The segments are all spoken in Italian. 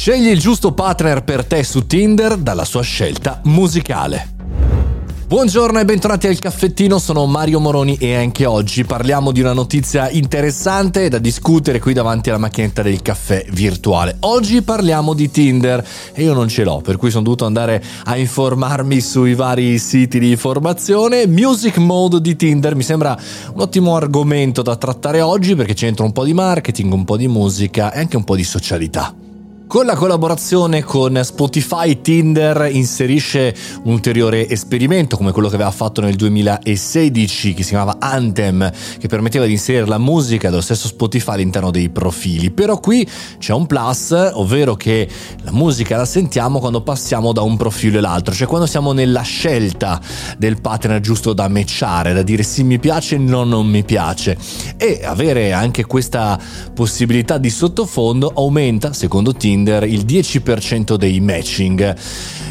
Scegli il giusto partner per te su Tinder dalla sua scelta musicale. Buongiorno e bentornati al caffettino, sono Mario Moroni e anche oggi parliamo di una notizia interessante da discutere qui davanti alla macchinetta del caffè virtuale. Oggi parliamo di Tinder e io non ce l'ho, per cui sono dovuto andare a informarmi sui vari siti di informazione. Music Mode di Tinder mi sembra un ottimo argomento da trattare oggi perché c'entra un po' di marketing, un po' di musica e anche un po' di socialità. Con la collaborazione con Spotify, Tinder inserisce un ulteriore esperimento come quello che aveva fatto nel 2016 che si chiamava Anthem, che permetteva di inserire la musica dello stesso Spotify all'interno dei profili. Però qui c'è un plus, ovvero che la musica la sentiamo quando passiamo da un profilo all'altro, cioè quando siamo nella scelta del partner giusto da matchare, da dire sì mi piace, no non mi piace. E avere anche questa possibilità di sottofondo aumenta, secondo Tinder, Tinder il 10% dei matching.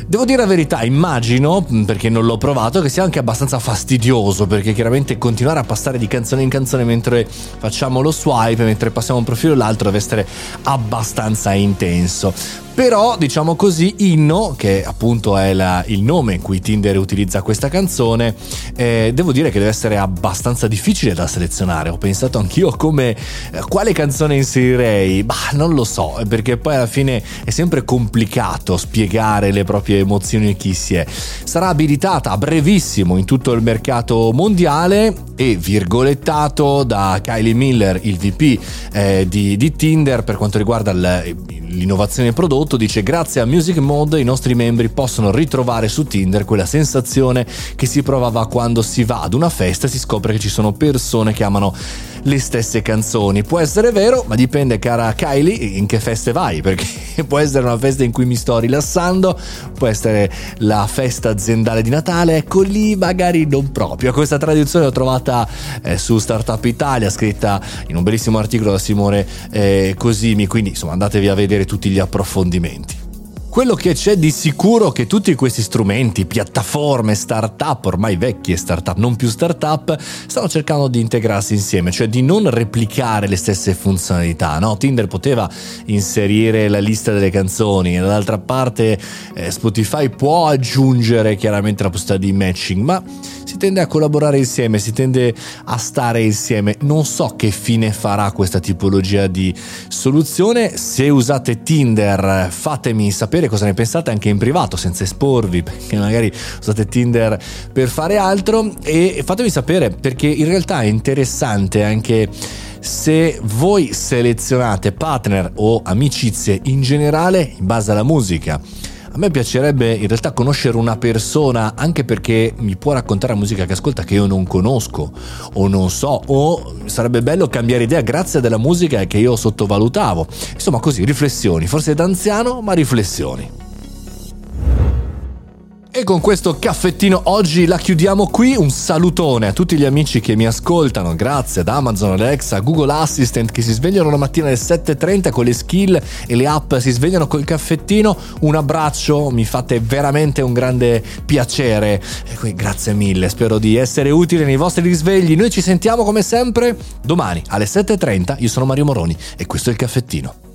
Devo dire la verità, immagino, perché non l'ho provato, che sia anche abbastanza fastidioso, perché chiaramente continuare a passare di canzone in canzone mentre facciamo lo swipe, mentre passiamo un profilo all'altro, deve essere abbastanza intenso. Però, diciamo così, Inno, che appunto è la, il nome in cui Tinder utilizza questa canzone, eh, devo dire che deve essere abbastanza difficile da selezionare. Ho pensato anch'io come eh, quale canzone inserirei. Bah, non lo so, perché poi alla fine è sempre complicato spiegare le proprie emozioni e chi si è. Sarà abilitata a brevissimo in tutto il mercato mondiale e virgolettato da Kylie Miller, il VP eh, di, di Tinder per quanto riguarda il, l'innovazione prodotto dice grazie a Music Mode i nostri membri possono ritrovare su Tinder quella sensazione che si provava quando si va ad una festa e si scopre che ci sono persone che amano le stesse canzoni. Può essere vero, ma dipende, cara Kylie, in che feste vai, perché può essere una festa in cui mi sto rilassando, può essere la festa aziendale di Natale, ecco lì magari non proprio. Questa traduzione l'ho trovata eh, su Startup Italia, scritta in un bellissimo articolo da Simone eh, Cosimi, quindi insomma andatevi a vedere tutti gli approfondimenti. Quello che c'è di sicuro è che tutti questi strumenti, piattaforme, start-up, ormai vecchie start-up, non più start-up, stanno cercando di integrarsi insieme, cioè di non replicare le stesse funzionalità. No? Tinder poteva inserire la lista delle canzoni, dall'altra parte eh, Spotify può aggiungere chiaramente la possibilità di matching, ma tende a collaborare insieme, si tende a stare insieme. Non so che fine farà questa tipologia di soluzione. Se usate Tinder, fatemi sapere cosa ne pensate anche in privato, senza esporvi, perché magari usate Tinder per fare altro e fatemi sapere perché in realtà è interessante anche se voi selezionate partner o amicizie in generale in base alla musica a me piacerebbe in realtà conoscere una persona anche perché mi può raccontare la musica che ascolta che io non conosco o non so o sarebbe bello cambiare idea grazie alla musica che io sottovalutavo. Insomma così, riflessioni, forse da anziano ma riflessioni. E con questo caffettino oggi la chiudiamo qui. Un salutone a tutti gli amici che mi ascoltano, grazie ad Amazon, Alexa, Google Assistant che si svegliano la mattina alle 7.30 con le skill e le app si svegliano col caffettino. Un abbraccio, mi fate veramente un grande piacere. E qui grazie mille, spero di essere utile nei vostri risvegli. Noi ci sentiamo come sempre domani alle 7.30. Io sono Mario Moroni e questo è il caffettino.